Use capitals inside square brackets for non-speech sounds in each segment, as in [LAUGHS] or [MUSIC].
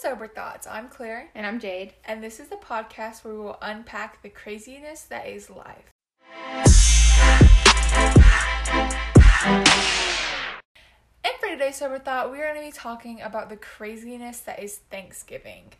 Sober Thoughts. I'm Claire, And I'm Jade. and this is the podcast where we will unpack the craziness that is life. And for today's Sober Thought, we are going to be talking about the craziness that is Thanksgiving.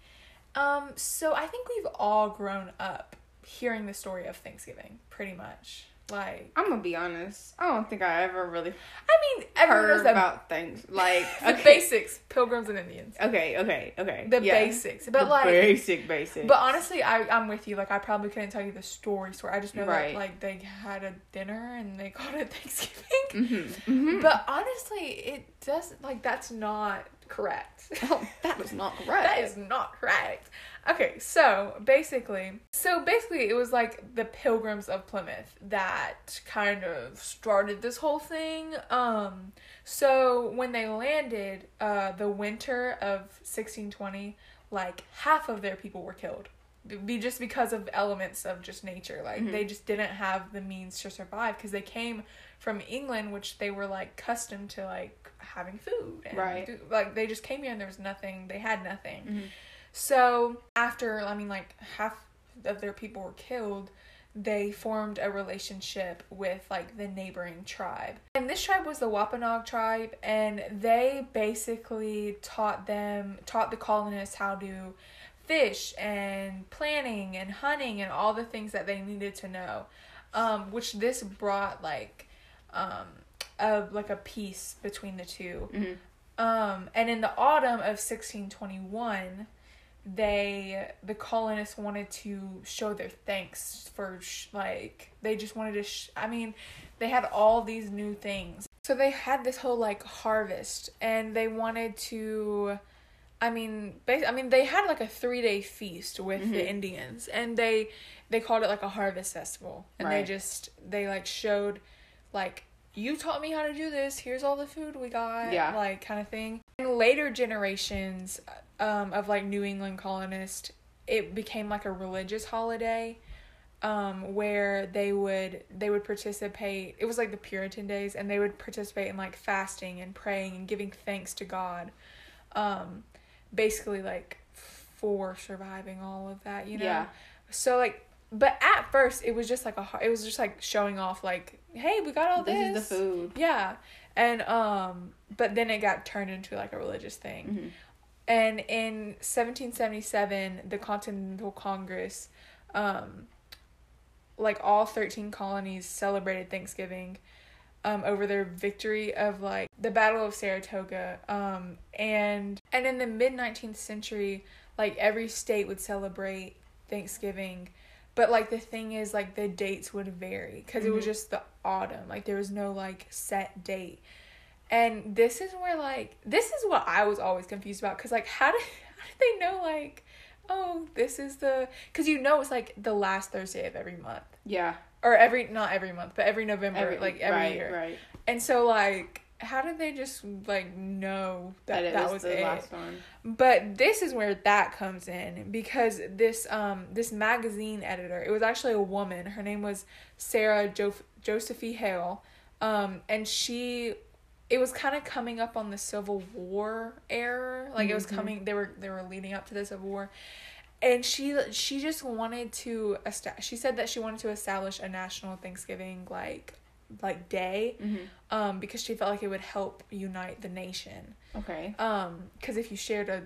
Um, so I think we've all grown up hearing the story of Thanksgiving, pretty much. Like, I'm gonna be honest. I don't think I ever really I mean, heard about things like [LAUGHS] the okay. basics, pilgrims and Indians. Okay, okay, okay. The Yeah. basics. But The like, basic, basic. But honestly, I I'm with you. Like I probably couldn't tell you the story story. I just know Right. that like they had a dinner and they [LAUGHS] called it Thanksgiving. hmm hmm But honestly, it doesn't like that's not correct. oh, that was not [LAUGHS] correct. that is not correct. Okay, so basically, so basically, it was like the Pilgrims of Plymouth that kind of started this whole thing. Um, so when they landed, uh, the winter of 1620, like half of their people were killed. Be just because of elements of just nature, like Mhm. they just didn't have the means to survive because they came from England, which they were like accustomed to like having food, and Right. like they just came here and there was nothing. They had nothing. Mhm. So after I mean like half of their people were killed, they formed a relationship with like the neighboring tribe. And this tribe was the Wampanoag tribe and they basically taught them taught the colonists how to fish and planning and hunting and all the things that they needed to know. Um, which this brought like um a like a peace between the two. Mhm. Um, and in the autumn of 1621, they the colonists wanted to show their thanks for sh- like they just wanted to. Sh- I mean, they had all these new things, so they had this whole like harvest, and they wanted to. I mean, bas- I mean, they had like a three day feast with the Mhm. Indians, and they they called it like a harvest festival, and they just they like showed like you taught me how to do this. Here's all the food we got. Yeah. like kind of thing. In later generations um, of like New England colonists, it became like a religious holiday. Um, where they would they would participate it was like the puritan days and they would participate in like fasting and praying and giving thanks to god um basically like for surviving all of that you know Yeah. so like but at first it was just like a it was just like showing off like hey we got all this this, is the food. yeah and um but then it got turned into like a religious thing Mhm. and in 1777 the continental congress um like all 13 colonies celebrated thanksgiving um over their victory of like the battle of saratoga um and and in the mid 19th century like every state would celebrate thanksgiving but like the thing is like the dates would vary because it was Mhm. just the autumn like there was no like set date and this is where like this is what I was always confused about because like how did [LAUGHS] how did they know like oh this is the because you know it's like the last Thursday of every month Yeah. or every not every month but every November Every, like every right, year Right. and so like how did they just like know that That, that, was the it? last one. but this is where that comes in because this um this magazine editor it was actually a woman. Her name was Sarah jo- Josephine Hale. Um and she it was kind of coming up on the Civil War era. Like it was Mhm. coming they were they were leading up to the Civil War. And she she just wanted to esta- she said that she wanted to establish a national Thanksgiving like like day hmm um because she felt like it would help unite the nation Okay. um because if you shared a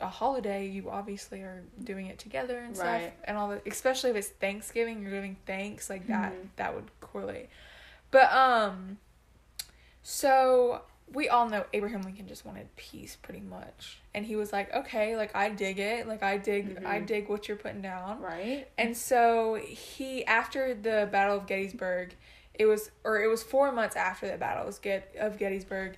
a holiday you obviously are doing it together and stuff Right. and all that especially if it's thanksgiving you're giving thanks like that Mhm. that would correlate but um so we all know abraham lincoln just wanted peace pretty much and he was like okay like i dig it like i dig i Mhm. dig what you're putting down Right. and so he, after the Battle of Gettysburg, it was, or it was four months after the Battle of Get of Gettysburg.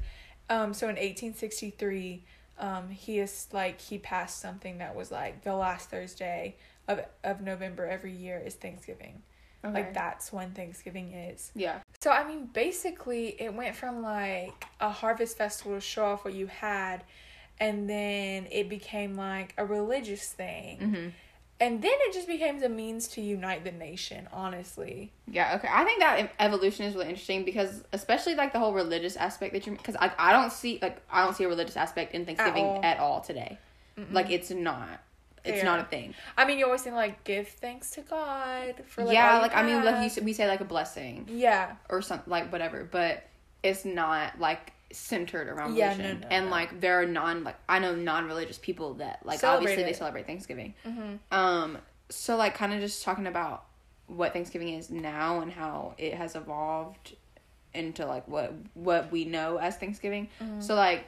Um, so in eighteen sixty three, um, he is like he passed something that was like the last Thursday of of November every year is Thanksgiving. Okay. Like that's when Thanksgiving is. Yeah. So I mean, basically, it went from like a harvest festival to show off what you had, and then it became like a religious thing. hmm And then it just became a means to unite the nation, honestly. Yeah, okay. I think that evolution is really interesting because, especially like the whole religious aspect that you're, because I, I don't see like I don't see a religious aspect in Thanksgiving all. at all, today. Like it's not. It's Yeah. not a thing. I mean, you always think like give thanks to God for like, yeah, like I mean, like you, we say like a blessing Yeah, or something like whatever, but it's not like centered around Yeah, religion. no, and no. like there are non like I know non-religious people that like Celebrate obviously they celebrate Thanksgiving. Mhm. Um, so like kind of just talking about what Thanksgiving is now and how it has evolved into like what what we know as Thanksgiving. Mm-hmm. So like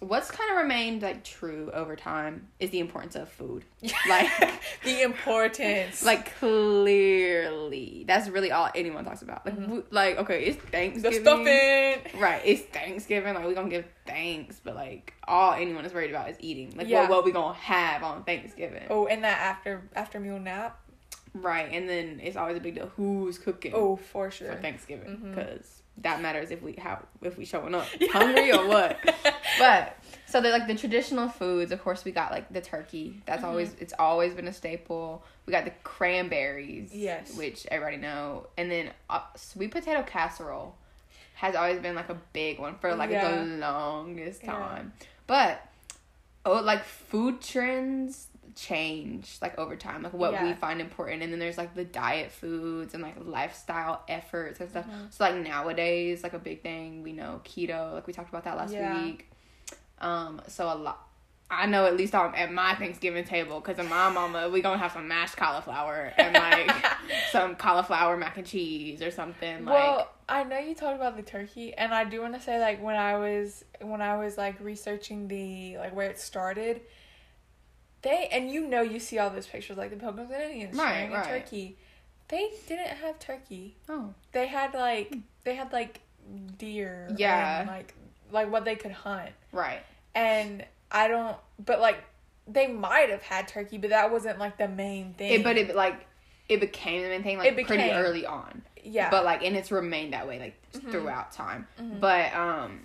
what's kind of remained like true over time is the importance of food. [LAUGHS] Like the importance. like clearly that's really all anyone talks about. Like mm-hmm. w- like okay, it's Thanksgiving. the stuffing. Right, it's Thanksgiving. Like we gonna give thanks, but like all anyone is worried about is eating. Like Yeah. what what we gonna have on Thanksgiving. Oh, and that after after meal nap. Right, and then it's always a big deal who's cooking Oh, for sure. for Thanksgiving mm-hmm. because that matters if we how if we showing up [LAUGHS] hungry or what. [LAUGHS] But so they're like the traditional foods. Of course, we got like the turkey. That's Mhm. always it's always been a staple. We got the cranberries, Yes. which everybody know, and then uh, sweet potato casserole has always been like a big one for like Yeah. the longest Yeah. time. But oh, like food trends change like over time, like what we find important, and then there's like the diet foods and like lifestyle efforts and stuff. Mhm. So like nowadays, like a big thing we know keto, like we talked about that last Yeah. week. Um, so a lot. I know at least on at my Thanksgiving table because of my mama, we gonna have some mashed cauliflower and like [LAUGHS] some cauliflower mac and cheese or something. Like well, I know you talked about the turkey, and I do want to say like when I was when I was like researching the like where it started, they and you know you see all those pictures like the Pilgrims and Indians Right, sharing right. turkey. They didn't have turkey. oh They had like they had like deer. Yeah. And, like like what they could hunt, right, and I don't. But like they might have had turkey, but that wasn't like the main thing. it, but it like it became the main thing like It pretty early on. yeah, But like and it's remained that way like Mhm. throughout time. Mhm. But um,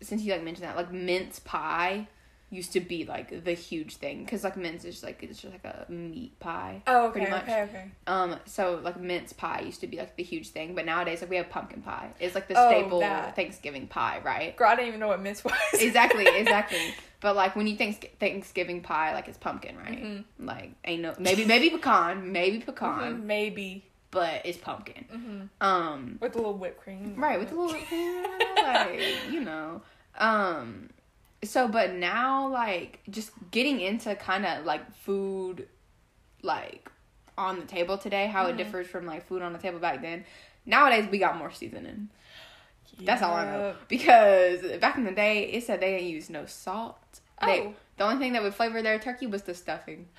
since you like mentioned that like mince pie used to be like the huge thing because like mince is like it's just like a meat pie. oh okay, pretty much. okay, okay. Um, so like mince pie used to be like the huge thing, but nowadays like we have pumpkin pie. It's like the Oh, staple that. Thanksgiving pie, right? Girl, I didn't even know what mince [LAUGHS] was. exactly, [LAUGHS] exactly. But like when you think Thanksgiving pie, like it's pumpkin, right? Mhm. Like ain't no maybe maybe pecan, maybe pecan, Mhm, Maybe. but it's pumpkin. hmm Um, With a little whipped cream. right with a little whipped cream. [LAUGHS] like you know. Um, so but now like just getting into kind of like food, like on the table today, how it Mhm. differs from like food on the table back then. Nowadays we got more seasoning. That's all I know. Because back in the day, it said they didn't use no salt. They, Oh. the only thing that would flavor their turkey was the stuffing. [GASPS]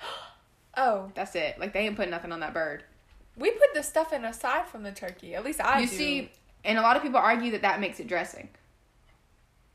Oh, That's it. Like they ain't put nothing on that bird. we put the stuffing aside from the turkey. At least I you do. see, and a lot of people argue that that makes it dressing,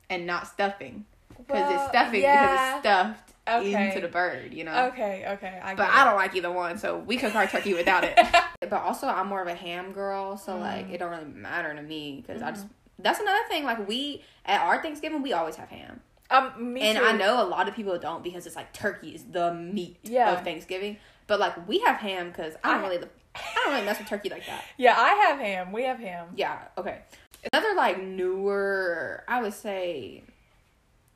and not stuffing because Well, it's stuffing yeah. because it's stuffed Okay. into the bird. You know. Okay, okay. I But get I don't like either one, so we cook our turkey without it. [LAUGHS] but also, I'm more of a ham girl, so like Mm. it don't really matter to me because I Mm-hmm. just. That's another thing. Like we at our Thanksgiving, we always have ham. Um, me and too. I know a lot of people don't because it's like turkey is the meat Yeah. of Thanksgiving. But like we have ham because I don't I- really, I don't really mess with turkey like that. [LAUGHS] Yeah, I have ham. We have ham. Yeah. Okay. Another like newer, I would say,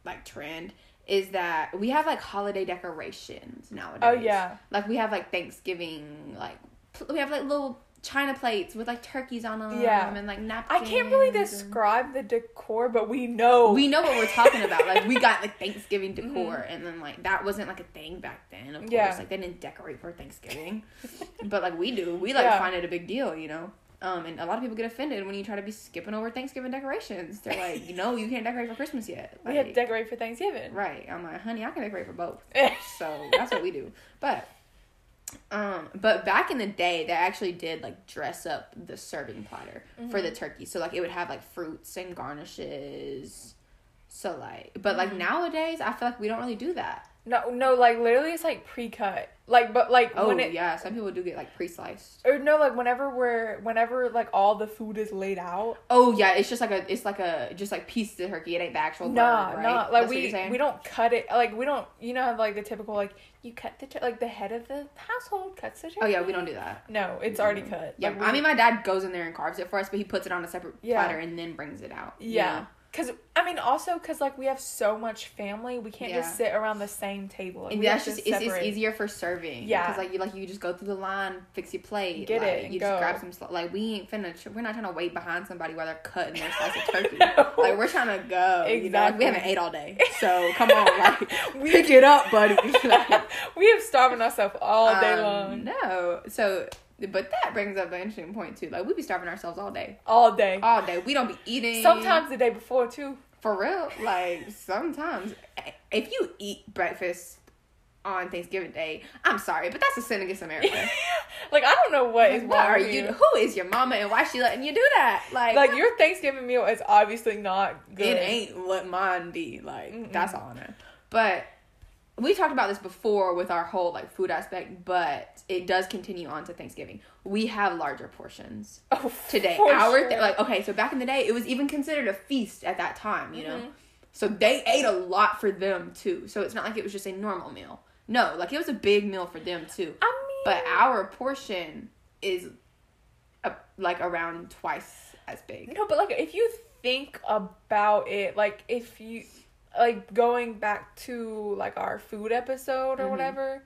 like trend is that we have like holiday decorations nowadays. Oh yeah. Like we have like Thanksgiving, like we have like little china plates with like turkeys on them. Yeah. And like napkins. I can't really describe the decor, but we know. we know what we're talking about. Like we got like Thanksgiving [LAUGHS] Mm-hmm. decor, and then like that wasn't like a thing back then. Of course, Yeah. like they didn't decorate for Thanksgiving, but like we do. We like Yeah. find it a big deal, you know. Um, and a lot of people get offended when you try to be skipping over Thanksgiving decorations. They're like, [LAUGHS] you know, you can't decorate for Christmas yet. we have to decorate for Thanksgiving. right? I'm like, honey, I can decorate for both. [LAUGHS] So that's what we do. But um but back in the day they actually did like dress up the serving platter for the turkey. So like it would have like fruits and garnishes. So like but like nowadays I feel like we don't really do that. No, no, like literally, it's like pre-cut. Like, but like Oh when it yeah, some people do get like pre-sliced. or no, like whenever we're whenever like all the food is laid out. Oh yeah, it's just like a it's like a just like pieces of turkey. It ain't the actual Nah, right? nah. Like That's we we don't cut it. Like we don't. You know, like the typical like you cut the tur- like the head of the household cuts the turkey. Oh yeah, we don't do that. No, it's already cut. Yeah, Like, we- I mean my dad goes in there and carves it for us, but he puts it on a separate Yeah. platter and then brings it out. you Yeah. know? Cause I mean, also cause like we have so much family, we can't Yeah. just sit around the same table. Like, And we have that's just it's, it's easier for serving. Yeah. because like you like you just go through the line, fix your plate, Get like, it You go. just grab some like we ain't finna. We're not trying to wait behind somebody while they're cutting their slice of [LAUGHS] turkey. No. Like we're trying to go. You know? Like, we haven't ate all day, [LAUGHS] so come on, like pick it up, buddy. [LAUGHS] We have starving ourselves all day um, long, No, so but that brings up an interesting point too. Like we be starving ourselves all day, all day. all day. We don't be eating. Sometimes the day before too. For real, like sometimes if you eat breakfast on Thanksgiving Day, I'm sorry, but that's a sin against America. [LAUGHS] like I don't know what is what are you? you. Who is your mama and why she letting you do that? Like, Like your Thanksgiving meal is obviously not good. it ain't what mine be. Like Mm-mm. that's all I know. But we talked about this before with our whole like food aspect, but it does continue on to Thanksgiving. We have larger portions. Oh, today. Our sure. th- like okay, so back in the day, it was even considered a feast at that time. You know, Mhm. so they ate a lot for them too. So it's not like it was just a normal meal. No, like it was a big meal for them too. I mean, But our portion is, a, like around twice as big. No, but like if you think about it, like if you like going back to like our food episode or Mhm. whatever,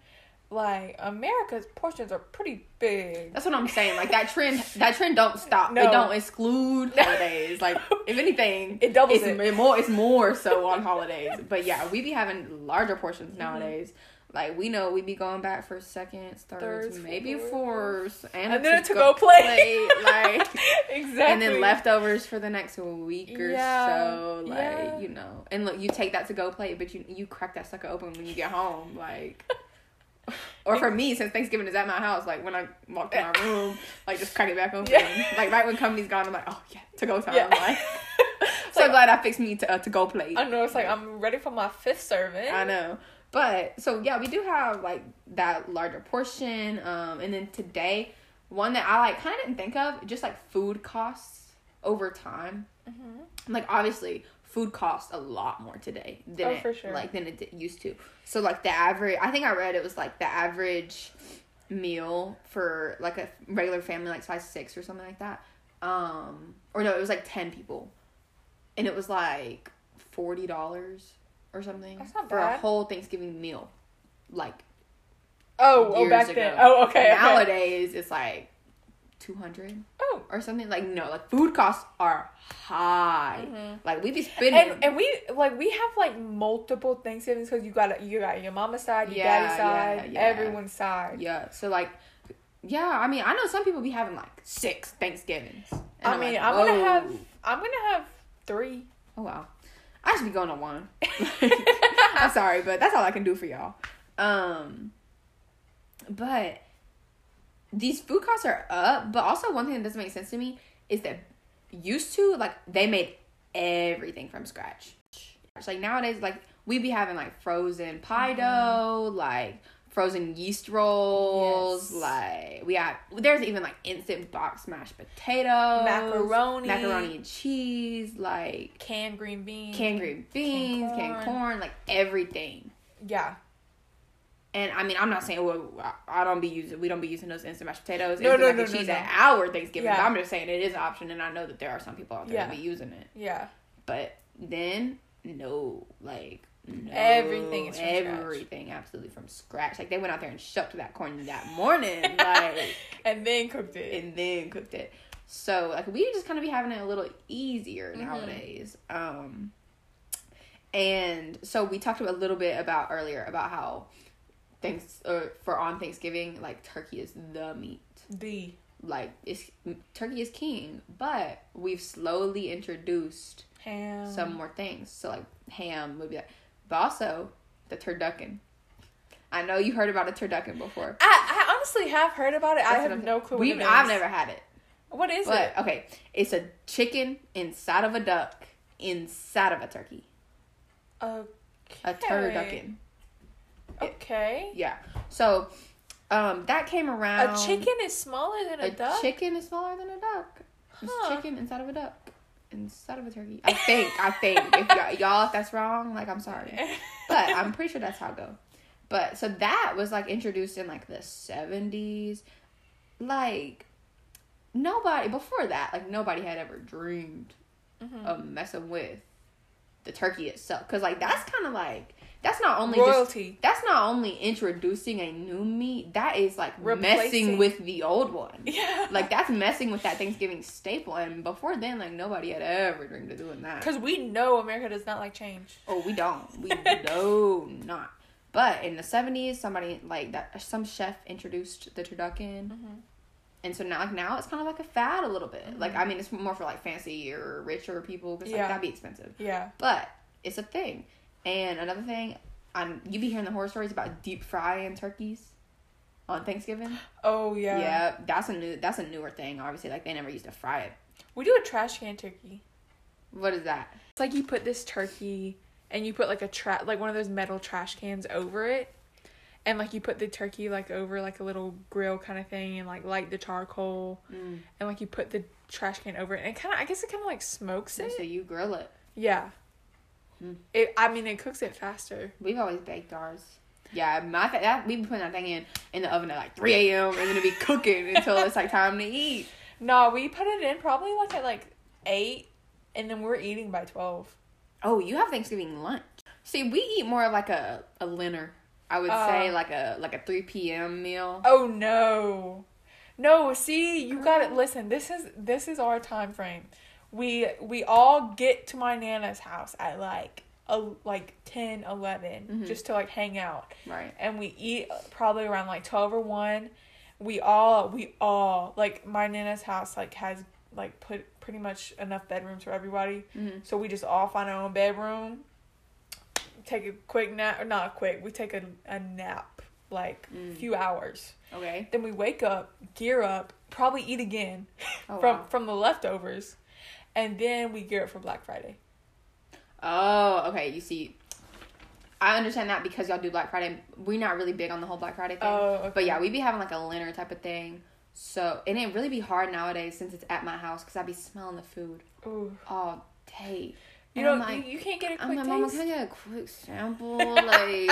like America's portions are pretty big. That's what I'm saying. Like that trend, that trend don't stop. No. It don't exclude [LAUGHS] holidays. Like if anything, It doubles it's it. more. It's more so on holidays. But yeah, we be having larger portions Mm-hmm. Like we know we be going back for seconds, thirds, Thirds, maybe fourths. fours, and, And then a to-go plate. [LAUGHS] like exactly. and then leftovers for the next week or Yeah, so. Like yeah. you know, and look, you take that to go plate, but you you crack that sucker open when you get home, like. [LAUGHS] Or for me, since Thanksgiving is at my house, like when I walk to my [LAUGHS] room, like just crack it back open. Yeah. Like right when company's gone, I'm like, oh yeah, to go time. Yeah. Like, so Like- glad I fixed me to uh, to go plate. I know it's like I'm ready for my fifth serving. I know. But so yeah, we do have like that larger portion. Um, and then today, one that I like kind of didn't think of, just like food costs over time. Mm-hmm. Like obviously, food costs a lot more today than Oh, it, sure. like than it used to. So like the average, I think I read it was like the average meal for like a regular family, like size six or something like that. Um, or no, it was like ten people, and it was like forty dollars or something That's not for a whole Thanksgiving meal. Like Oh, oh, back ago. then. Oh, okay. okay. Nowadays, it's like two hundred. Oh. or something. Like no, like food costs are high. Mhm. Like we be spending. And and we like we have like multiple Thanksgivings because you got you got your mama's side, your Yeah, daddy's side, yeah. everyone's side. Yeah. So like, yeah. I mean, I know some people be having like six Thanksgivings. I I'm mean, like, I'm gonna have I'm gonna have three. Oh wow. I should be going to one. [LAUGHS] I'm sorry, but that's all I can do for y'all. Um, but these food costs are up. But also, one thing that doesn't make sense to me is that used to like they made everything from scratch. It's like nowadays, like we be having like frozen pie dough, like frozen yeast rolls, Yes. like we have. There's even like instant box mashed potatoes, Macaroni. macaroni and cheese, like Canned green beans. canned green beans, canned corn. corn. like everything. Yeah. And I mean, I'm not saying well, I don't be using, we don't be using those instant mashed potatoes, No, instant no, mac no, and no, cheese no. at our Thanksgiving. Yeah. But I'm just saying it is an option, and I know that there are some people out there Yeah. that be using it. Yeah. But then, no, like no, Everything is from scratch. everything absolutely from scratch. Like they went out there and shucked that corn that morning, [LAUGHS] like And then cooked it. and then cooked it. So like we just kind of be having it a little easier Mhm. nowadays. Um and so we talked a little bit about earlier about how thanks uh, for on Thanksgiving like turkey is the meat. the Like it's turkey is king, but we've slowly introduced ham. some more things. So like ham would be like but also the turducken. I know you heard about a turducken before. I, I honestly have heard about it. I That's what have I'm- no clue. We what it I've never had it. What is But it? okay, it's a chicken inside of a duck inside of a turkey. Okay. A turducken. Okay. Yeah. So, um, that came around. A chicken is smaller than a, A duck. chicken is smaller than a duck. It's chicken inside of a duck. Inside of a turkey. I think. I think. If y'all, y'all, if that's wrong, like I'm sorry, [LAUGHS] but I'm pretty sure that's how it go. But so that was like introduced in like the seventies, like nobody before that, like nobody had ever dreamed Mhm. of messing with the turkey itself, because like that's kind of like that's not only Royalty. Just, that's not only introducing a new meat. That is like Replacing. messing with the old one. [LAUGHS] Yeah. Like that's messing with that Thanksgiving staple. And before then, like nobody had ever dreamed of doing that. Because we know America does not like change. Oh, we don't. We [LAUGHS] do not. But in the seventies, somebody like that, some chef introduced the turducken, Mm-hmm. and so now, like now, it's kind of like a fad a little bit. Like I mean, it's more for like fancy or richer people because like Yeah. that'd be expensive. Yeah. But it's a thing. And another thing, um, you be hearing the horror stories about deep frying turkeys on Thanksgiving. Oh yeah. Yeah, that's a new that's a newer thing. Obviously, like they never used to fry it. We do a trash can turkey. What is that? It's like you put this turkey and you put like a tra- like one of those metal trash cans over it. And like you put the turkey like over like a little grill kind of thing and like light the charcoal Mm. and like you put the trash can over it and it kind of I guess it kind of like smokes it. so you grill it. Yeah. Hmm. It I mean it cooks it faster. We've always baked ours. Yeah, my that we be putting that thing in in the oven at like three a.m. and then it be cooking until it's like time to eat. [LAUGHS] No, we put it in probably like at like 8 and then we're eating by 12. Oh, you have Thanksgiving lunch. See, we eat more of like a a dinner. I would Uh. say like a like a three p.m. meal. Oh no. No, see, you got to listen. This is this is our time frame. We we all get to my nana's house at like a, like 10, 11 Mhm. just to like hang out. Right. And we eat probably around like 12 or 1. We all we all like my nana's house like has like put pretty much enough bedrooms for everybody. Mm-hmm. So we just all find our own bedroom. Take a quick nap, or not quick. We take a, a nap, like Mm. few hours. Okay. Then we wake up, gear up, probably eat again Oh, [LAUGHS] from wow. from the leftovers, and then we gear up for Black Friday. Oh, okay. You see, I understand that because y'all do Black Friday. We're not really big on the whole Black Friday thing. Oh, okay. But yeah, we be having like a dinner type of thing. So and it really be hard nowadays since it's at my house because I be smelling the food Ooh. all day. You don't. like- you, can't get a I'm like, Mama, taste. can I get a quick sample? [LAUGHS] Like,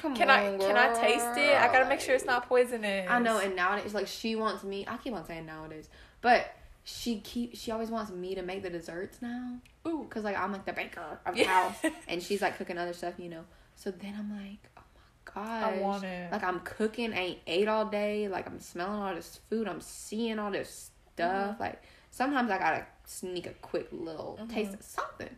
come Can on, I can I taste it? I gotta make sure it's not poisonous. I know, and nowadays, like she wants me. I keep on saying nowadays, but she keep she always wants me to make the desserts now. Ooh. Cause like I'm like the baker of the house, [LAUGHS] and she's like cooking other stuff, you know. So then I'm like, oh my gosh, I want it. Like I'm cooking, ain't ate all day. Like I'm smelling all this food. I'm seeing all this stuff. Mm-hmm. Like sometimes I gotta sneak a quick little Mm-hmm. taste of something.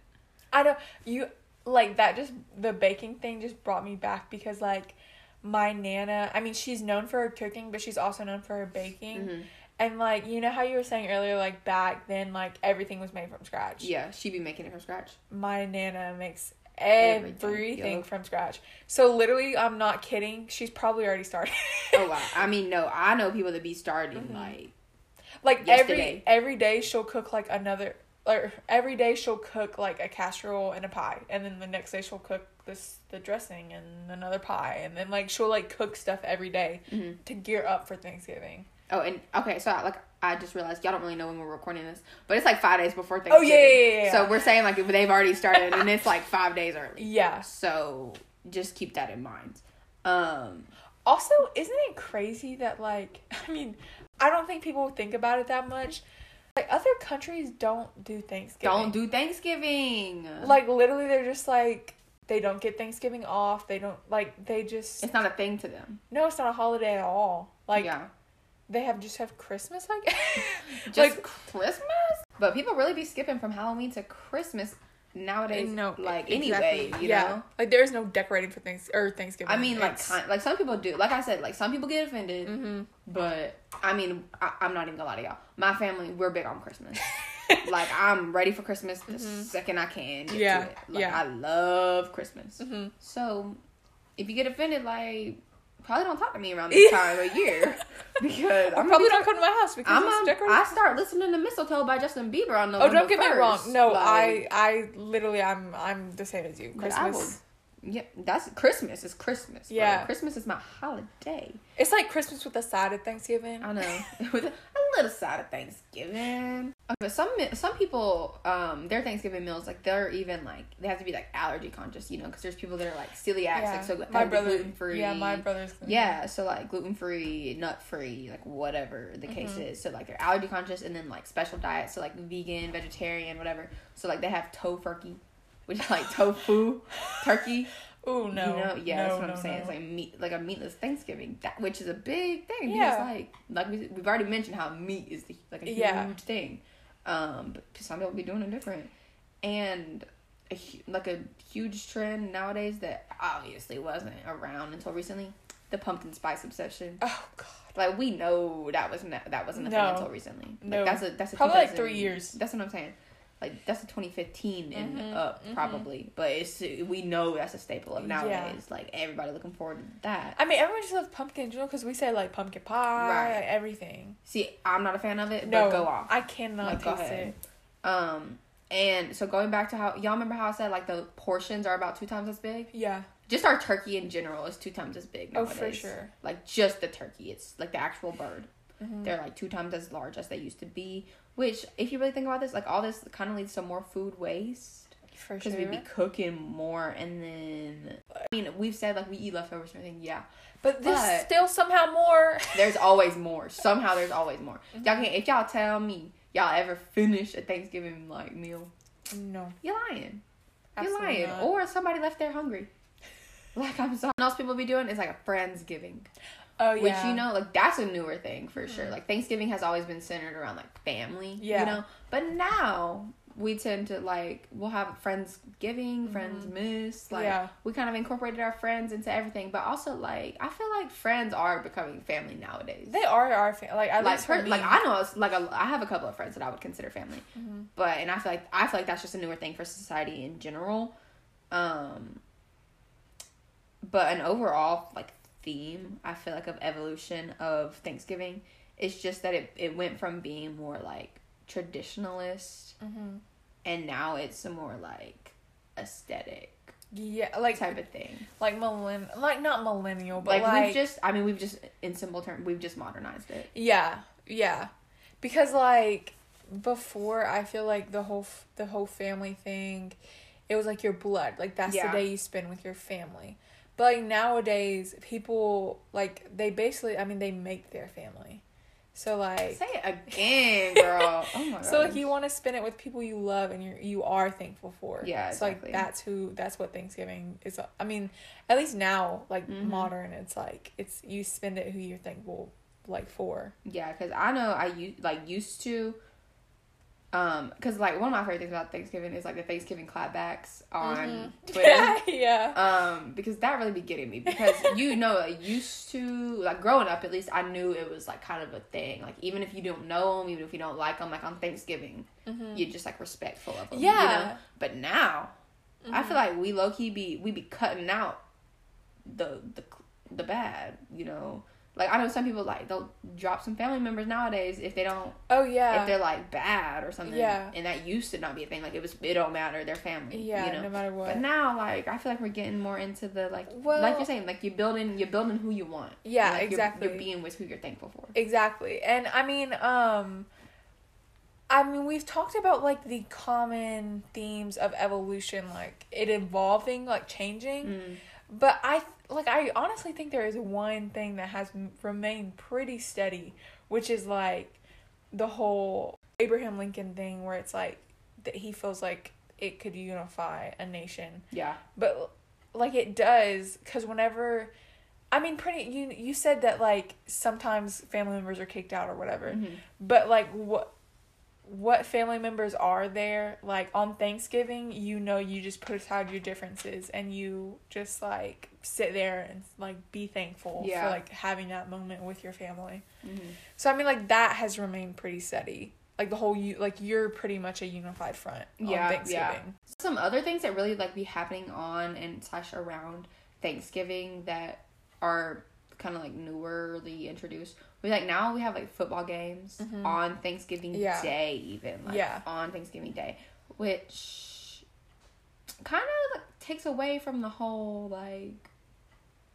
I know you like that. Just the baking thing just brought me back because like my nana. I mean, she's known for her cooking, but she's also known for her baking. Mhm. And like you know how you were saying earlier, like back then, like everything was made from scratch. Yeah, she'd be making it from scratch. My nana makes Everything, everything from scratch. So literally, I'm not kidding. She's probably already started. Oh wow! [LAUGHS] I mean, no, I know people that be starting Mm-hmm. like like Yesterday. every every day she'll cook like another or every day she'll cook like a casserole and a pie and then the next day she'll cook this the dressing and another pie and then like she'll like cook stuff every day Mhm. to gear up for Thanksgiving. Oh, and okay, so like I just realized y'all don't really know when we're recording this, but it's like five days before Oh, Thanksgiving. yeah, yeah, yeah, yeah. So we're saying like they've already started, and it's like five days early. Yeah. So just keep that in mind. Um, Also, isn't it crazy that like [LAUGHS] I mean, I don't think people think about it that much. Like other countries don't do Thanksgiving. don't do Thanksgiving. like literally they're just like they don't get Thanksgiving off. They don't like they just it's not a thing to them. No, it's not a holiday at all. Like yeah, they have just have Christmas, I guess. [LAUGHS] just like Christmas. But people really be skipping from Halloween to Christmas nowadays. no, like exactly. anyway, you yeah. know. Like there is no decorating for things or Thanksgiving. I mean, like, It's- like some people do. Like I said, like some people get offended. Mhm. But I mean, I, I'm not even gonna lie to y'all. My family, we're big on Christmas. [LAUGHS] like I'm ready for Christmas the second I can. Yeah. Like, yeah. I love Christmas. Mhm. So if you get offended, like probably don't talk to me around [LAUGHS] this time of year because I'm probably don't come to my house because I'm decorated. I start listening to Mistletoe by Justin Bieber on the. oh, don't get me wrong. No, Like, I I literally I'm I'm the same as you. Christmas. Yeah, that's Christmas. It's Christmas. bro. Yeah. Christmas is my holiday. It's like Christmas with a side of Thanksgiving. I know, [LAUGHS] [LAUGHS] with a, a little side of Thanksgiving. Okay, but some some people, um, their Thanksgiving meals like they're even like they have to be like allergy conscious, you know, because there's people that are like celiacs, yeah. like so my brother gluten free. Yeah, my brother's. gluten-free. Yeah, so like gluten free, nut free, like whatever the case Mm-hmm. is. So like they're allergy conscious, and then like special diets, so like vegan, vegetarian, whatever. So like they have tofurkey. Which is like tofu, turkey. [LAUGHS] Oh no. You know, yeah, no, that's what no, I'm saying. no. It's like meat, like a meatless Thanksgiving, that, which is a big thing. Yeah. Like, like we, we've already mentioned how meat is the, like a huge Yeah. thing. Um, but some people be doing it different, and a, like a huge trend nowadays that obviously wasn't around until recently. The pumpkin spice obsession. oh god. Like we know that was not, that wasn't a thing until recently. Like, No. that's a that's a Probably like three years. That's what I'm saying. Like that's a 2015 and Mhm, up mhm. probably, but it's we know that's a staple of Yeah. nowadays. Like everybody looking forward to that. I mean, everyone just loves pumpkin, you know, because we say like pumpkin pie, Right. like, everything. See, I'm not a fan of it, No, but go off. I cannot Like, go taste it. Um, and so going back to how y'all remember how I said like the portions are about two times as big. Yeah. Just our turkey in general is two times as big. nowadays. Oh, for sure. Like just the turkey, it's like the actual bird. Mhm. They're like two times as large as they used to be. Which, if you really think about this, like all this kind of leads to more food waste For sure. because we'd be cooking more, and then I mean we've said like we eat leftovers and everything. Yeah, but there's but- still somehow more. [LAUGHS] there's always more. Somehow there's always more. Mm-hmm. Y'all can if y'all tell me y'all ever finish a Thanksgiving like meal, no. you're lying. You're Absolutely lying. not. Or somebody left there hungry. [LAUGHS] Like I'm sorry. What else people be doing is like a friendsgiving, Oh which you know like that's a newer thing for sure. Mhm. Like Thanksgiving has always been centered around like family. Yeah. You know, but now we tend to like we'll have friendsgiving, Mhm. friends miss. Like Yeah. we kind of incorporated our friends into everything. But also like I feel like friends are becoming family nowadays. They are our fa- like at like per- like I know it's like a, I have a couple of friends that I would consider family, Mhm. but and I feel like I feel like that's just a newer thing for society in general. Um, but an overall like theme I feel like of evolution of Thanksgiving is just that it it went from being more like traditionalist Mhm. and now it's a more like aesthetic Yeah, like type of thing. like millenn like not millennial, but Like, like, we've just I mean we've just in simple terms we've just modernized it. yeah, yeah, because like before, I feel like the whole f- the whole family thing, it was like your blood, like that's Yeah. the day you spend with your family. But like nowadays, people like they basically, I mean, they make their family. So like, Say it again, girl. Oh my god. [LAUGHS] so like you want to spend it with people you love and you you are thankful for. Yeah, So like that's who that's what Thanksgiving is. I mean, at least now, like Mhm. modern, it's like it's you spend it who you're thankful like for. Yeah, because I know I u- like used to. Um, because like one of my favorite things about Thanksgiving is like the Thanksgiving clapbacks on Mhm. [LAUGHS] Twitter. yeah. um, because that really be getting me because [LAUGHS] you know I used to like growing up at least I knew it was like kind of a thing like even if you don't know them even if you don't like them like on Thanksgiving Mhm. you're just like respectful of them Yeah. you know but now I Mhm. feel like we low key be we be cutting out the the the bad you know like I know some people like they'll drop some family members nowadays if they don't Oh yeah. if they're like bad or something. Yeah. And that used to not be a thing. Like it was it don't matter, they're family. Yeah. You know? No matter what. But now like I feel like we're getting more into the like Well- like you're saying, like you're building you're building who you want. Yeah, Like, you're- exactly. You're, being with who you're thankful for. Exactly. And I mean, um I mean, we've talked about like the common themes of evolution, like it evolving, like changing. Mm. But I like I honestly think there is one thing that has remained pretty steady, which is like the whole Abraham Lincoln thing where it's like that he feels like it could unify a nation. Yeah. But like it does cuz whenever I mean pretty you you said that like sometimes family members are kicked out or whatever. Mhm. But like what what family members are there like on Thanksgiving, you know you just put aside your differences and you just like sit there and like be thankful Yeah. for like having that moment with your family. Mhm. So I mean like that has remained pretty steady. Like the whole you like you're pretty much a unified front on Yeah, Thanksgiving. Some other things that really like be happening on and slash around Thanksgiving that are kind of like newerly introduced. We like now we have like football games Mhm. on Thanksgiving Yeah. Day even like Yeah. on Thanksgiving Day, which kind of like, takes away from the whole like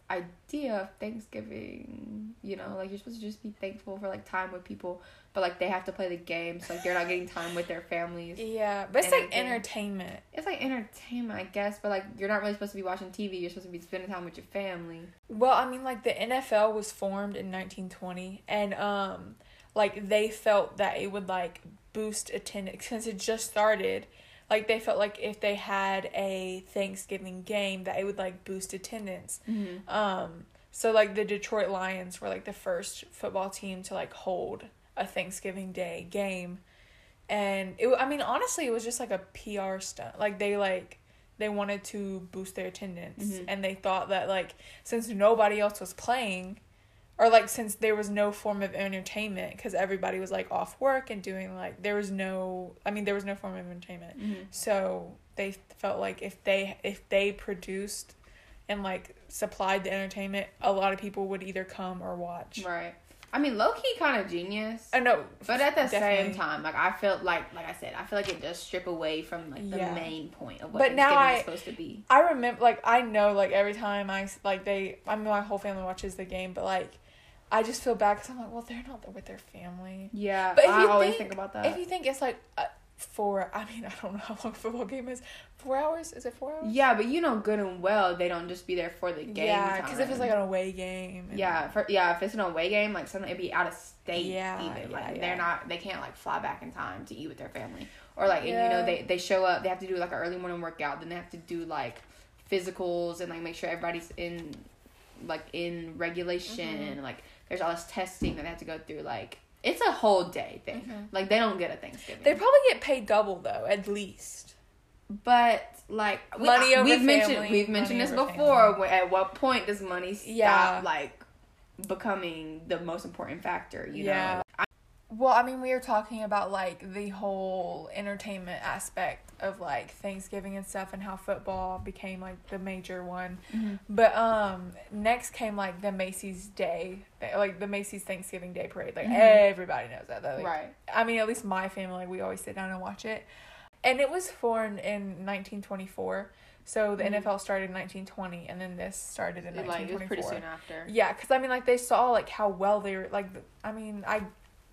idea of Thanksgiving. You know, like you're supposed to just be thankful for like time with people, but like they have to play the game, so like they're not getting time with their families. Yeah, but it's like entertainment. It's like entertainment, I guess, but like you're not really supposed to be watching TV. You're supposed to be spending time with your family. Well, I mean, like the NFL was formed in 1920, and um, like they felt that it would like boost attendance [LAUGHS] since it just started. Like they felt like if they had a Thanksgiving game that it would like boost attendance. Mm-hmm. Um, so like the Detroit Lions were like the first football team to like hold a Thanksgiving Day game, and it. I mean, honestly, it was just like a PR stunt. Like they like they wanted to boost their attendance, Mhm. and they thought that like since nobody else was playing, or like since there was no form of entertainment because everybody was like off work and doing like there was no. I mean, there was no form of entertainment. Mm-hmm. So they felt like if they if they produced and like supplied the entertainment, a lot of people would either come or watch. Right. I mean, low key, kind of genius. I know, But at the same time, like I felt like, like I said, I feel like it does strip away from like the Yeah. main point of what But now I- is supposed to be. I remember like I know like every time I like they I mean my whole family watches the game, but like I just feel bad because I'm like, well, they're not there with their family. Yeah, But if I you always think- think about that. If you think it's like uh, four, I mean I don't know how long a [LAUGHS] football game is. Four hours? Is it four hours? yeah, but you know good and well they don't just be there for the game. Yeah, because if it's like an away game. and- yeah, for, yeah, if it's an away game, like something it'd be out of state. Yeah, even yeah, like yeah. they're not, they can't like fly back in time to eat with their family, or like and, you know they they show up, they have to do like an early morning workout, then they have to do like physicals and like make sure everybody's in like in regulation, Mhm. like there's all this testing that they have to go through. Like it's a whole day thing. Mhm. Like they don't get a Thanksgiving. They probably get paid double though, at least. But like we, Money over we've mentioned we've mentioned this before. family. At what point does money stop Yeah. like becoming the most important factor? You Yeah. know. Well, I mean, we were talking about like the whole entertainment aspect of like Thanksgiving and stuff and how football became like the major one. Mhm. But um next came like the Macy's Day, like the Macy's Thanksgiving Day parade. Like Mhm. everybody knows that. Though. Like, right. I mean, at least my family, we always sit down and watch it. And it was formed in 1924. So the Mhm. NFL started in 1920 and then this started in It, like it was 1924. pretty soon after. Yeah, because I mean, like they saw like how well they were. Like, I mean, I,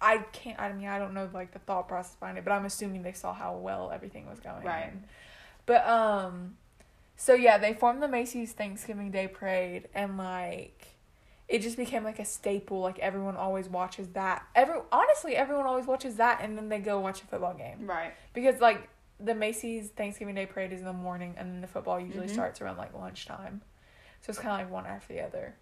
I can't. I mean, I don't know like the thought process behind it, but I'm assuming they saw how well everything was going. Right. But um, so yeah, they formed the Macy's Thanksgiving Day Parade, and like, it just became like a staple. Like everyone always watches that. Every honestly, everyone always watches that, and then they go watch a football game Right. because like the Macy's Thanksgiving Day Parade is in the morning, and then the football usually Mhm. starts around like lunchtime. So it's kind of like one after the other.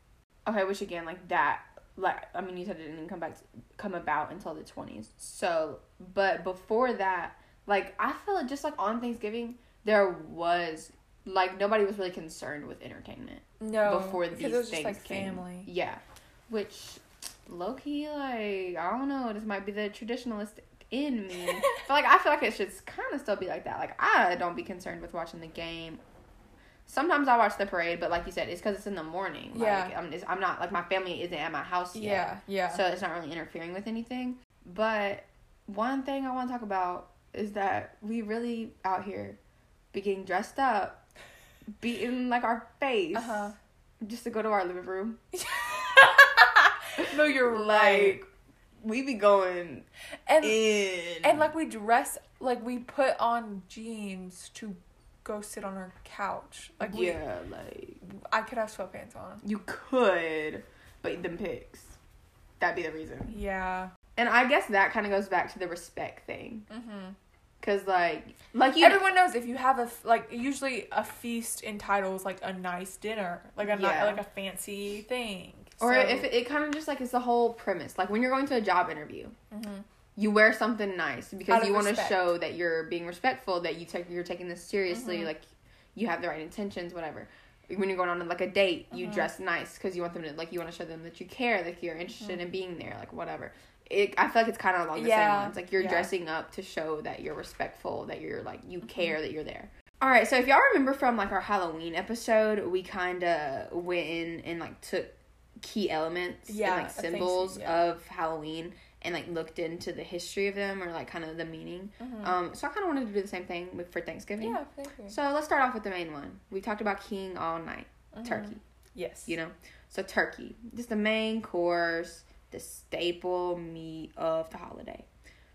Okay, which again, like that, like I mean, you said it didn't come back, come about until the twenties. So, but before that, like I feel like just like on Thanksgiving, there was like nobody was really concerned with entertainment. No, before these things just like came. family. Yeah, which low key like I don't know. This might be the traditionalist in me, [LAUGHS] but like I feel like it should kind of still be like that. Like I don't be concerned with watching the game. Sometimes I watch the parade, but like you said, it's because it's in the morning. Like, Yeah. I'm, it's, I'm not like my family isn't at my house yet, Yeah, yeah. so it's not really interfering with anything. But one thing I want to talk about is that we really out here be getting dressed up, beating like our face uh-huh. just to go to our living room. [LAUGHS] no, you're Like right. we be going And in and like we dress like we put on jeans to go sit on our couch. Like we, yeah, like I could have sweatpants on. you could, but them pics. That'd be the reason. Yeah. And I guess that kind of goes back to the respect thing, Mm-hmm. cause like like you Everyone knows if you have a like usually a feast entitles like a nice dinner, like a Yeah. like a fancy thing. or So- if it, it kind of just like it's the whole premise. Like when you're going to a job interview, Mhm. You wear something nice because you want to show that you're being respectful, that you take you're taking this seriously, Mhm. like you have the right intentions, whatever. When you're going on like a date, you Mhm. dress nice because you want them to like you want to show them that you care, that you're interested Mhm. in being there, like whatever. It, I feel like it's kind of along the same lines. Like you're yeah. dressing up to show that you're respectful, that you're like you Mhm. care, that you're there. All right, so if y'all remember from like our Halloween episode, we kind of went in and like took key elements Yeah, and like symbols yeah. of Halloween and like looked into the history of them or like kind of the meaning. Mhm. Um, so I kind of wanted to do the same thing with for Thanksgiving. yeah, thank you. So let's start off with the main one. We talked about king all night, Mhm. turkey. Yes. You know, so turkey, just the main course, the staple meat of the holiday.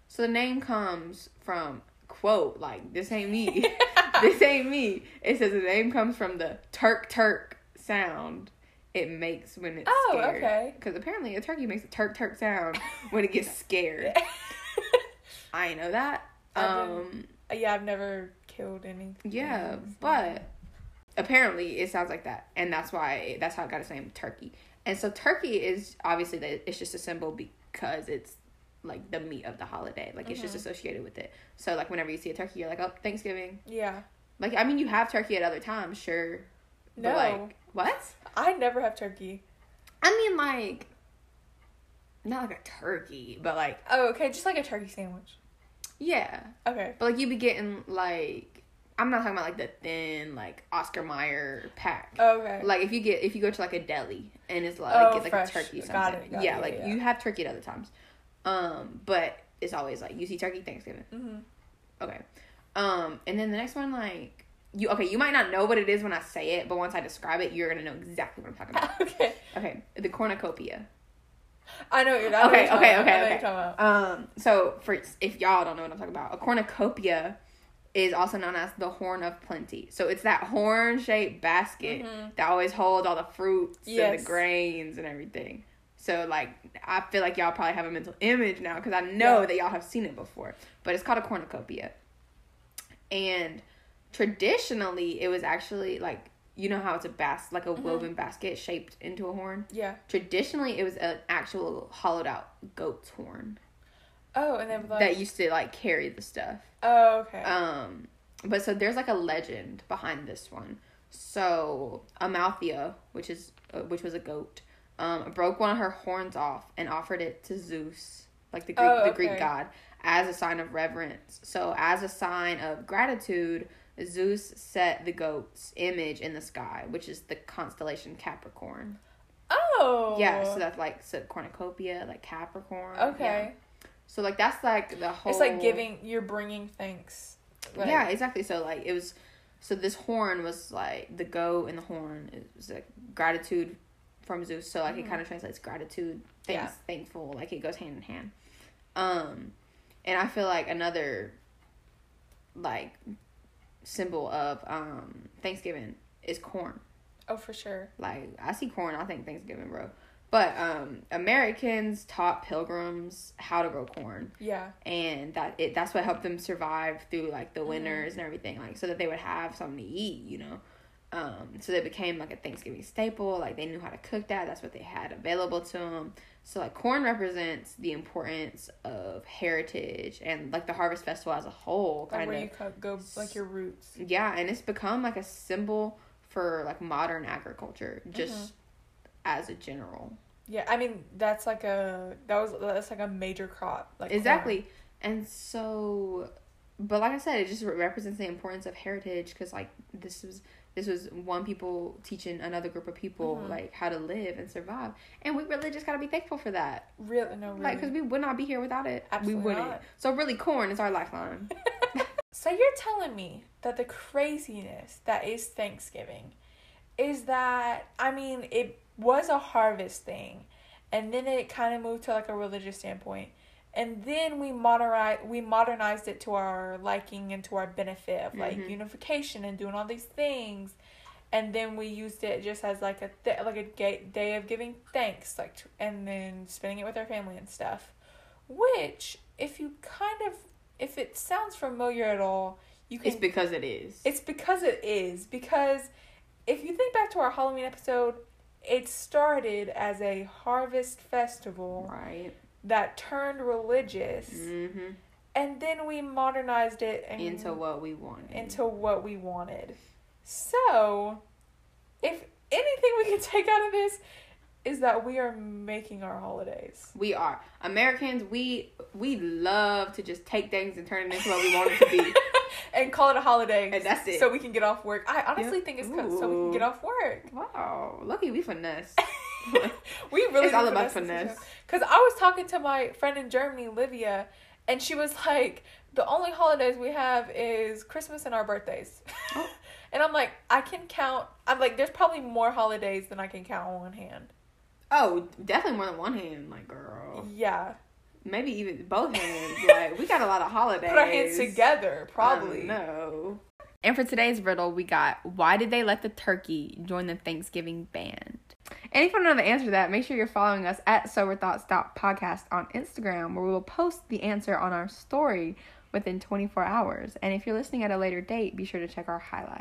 So the name comes from quote like this ain't me, [LAUGHS] [LAUGHS] this ain't me. It says the name comes from the Turk Turk sound it makes when it's Oh, scared. okay. Because apparently a turkey makes a Turk Turk sound when it gets [LAUGHS] scared. [LAUGHS] I know that. Um, yeah, I've never killed any. Yeah, animals. but apparently it sounds like that, and that's why that's how it got its name, turkey. And so turkey is obviously that it's just a symbol because it's like the meat of the holiday, like it's just Mhm. associated with it. So like whenever you see a turkey, you're like, oh, Thanksgiving. yeah. Like I mean, you have turkey at other times, sure. No, But like what? I never have turkey. I mean, like not like a turkey, but like Oh, okay, just like a turkey sandwich. yeah. Okay. But like you be getting like I'm not talking about like the thin like Oscar Mayer pack. Okay. Like if you get if you go to like a deli and it's like, Oh, get like fresh. a turkey Got it, got yeah, it, like yeah. you have turkey at other times. Um, but it's always like you see turkey Thanksgiving. hmm Okay. Um, and then the next one like you okay, you might not know what it is when I say it, but once I describe it, you're gonna know exactly what I'm talking about. [LAUGHS] okay. okay, the cornucopia. I know what you're. Okay, talking okay, about. okay, okay. talking about. Um, so for if y'all don't know what I'm talking about, a cornucopia is also known as the horn of plenty. So it's that horn shaped basket Mhm. that always holds all the fruits and the grains and everything. So like I feel like y'all probably have a mental image now because I know Yeah. that y'all have seen it before. But it's called a cornucopia. And traditionally it was actually like you know how it's a bas like a Mhm. woven basket shaped into a horn. Yeah. Traditionally it was an actual hollowed out goat's horn Oh, and then like. that used to like carry the stuff. oh, okay. Um, but so there's like a legend behind this one. So Amalthea, which is uh, which was a goat, um, broke one of her horns off and offered it to Zeus, like the Greek Oh, the Greek god, as a sign of reverence. So as a sign of gratitude, Zeus set the goat's image in the sky, which is the constellation Capricorn. oh. Yeah, so that's like so cornucopia, like Capricorn. Okay. yeah. So like that's like the whole. It's like giving. You're bringing thanks. Like, yeah, exactly. So like it was, so this horn was like the goat and the horn it was like gratitude from Zeus. So like it Mhm. kind of translates gratitude, thanks, Yeah. thankful. Like it goes hand in hand. Um, and I feel like another like symbol of um Thanksgiving is corn. Oh, for sure. Like I see corn, I think Thanksgiving, bro. But um Americans taught pilgrims how to grow corn Yeah. and that it that's what helped them survive through like the Mhm. winters and everything like so that they would have something to eat you know um so they became like a thanksgiving staple like they knew how to cook that that's what they had available to them so like corn represents the importance of heritage and like the harvest festival as a whole Like kind where of you go, like your roots. yeah and it's become like a symbol for like modern agriculture just Mhm. as a general Yeah, I mean that's like a that was that's like a major crop. Like corn. exactly and so but like i said it just represents the importance of heritage because like this was this was one people teaching another group of people Mhm. like how to live and survive and we really just got to be thankful for that Really, no, really. like because we would not be here without it Absolutely we wouldn't not. so really corn is our lifeline [LAUGHS] So you're telling me that the craziness that is Thanksgiving is that I mean it was a harvest thing and then it kind of moved to like a religious standpoint and then we modernize we modernized it to our liking and to our benefit of like Mhm. unification and doing all these things. And then we used it just as like a th- like a ga- day of giving thanks like t- and then spending it with our family and stuff. Which if you kind of if it sounds familiar at all you can it's because it is. It's because it is. Because if you think back to our halloween episode it started as a harvest festival. Right that turned religious mm-hmm. and then we modernized it and into what we wanted into what we wanted. So, if anything we can [LAUGHS] take out of this is that we are making our holidays. we are americans we we love to just take things and turn it into what we want it to be [LAUGHS] and call it a holiday. And that's it. So we can get off work. I honestly Yep. think it's so we can get off work. wow lucky we finesse [LAUGHS] [LAUGHS] We really It's all do about finesse finesse. Because I was talking to my friend in Germany, Livia, and she was like, "The only holidays we have is Christmas and our birthdays." Oh. [LAUGHS] and I'm like, I can count. I'm like, there's probably more holidays than I can count on one hand. Oh, definitely more than one hand, like girl. Yeah, Maybe even both hands. [LAUGHS] like we got a lot of holidays. put our hands together, probably. No. And for today's riddle, we got why did they let the turkey join the Thanksgiving band? And if you want to know the answer to that, make sure you're following us at Sober Thoughts Podcast on Instagram, where we will post the answer on our story within 24 hours. And if you're listening at a later date, be sure to check our highlight.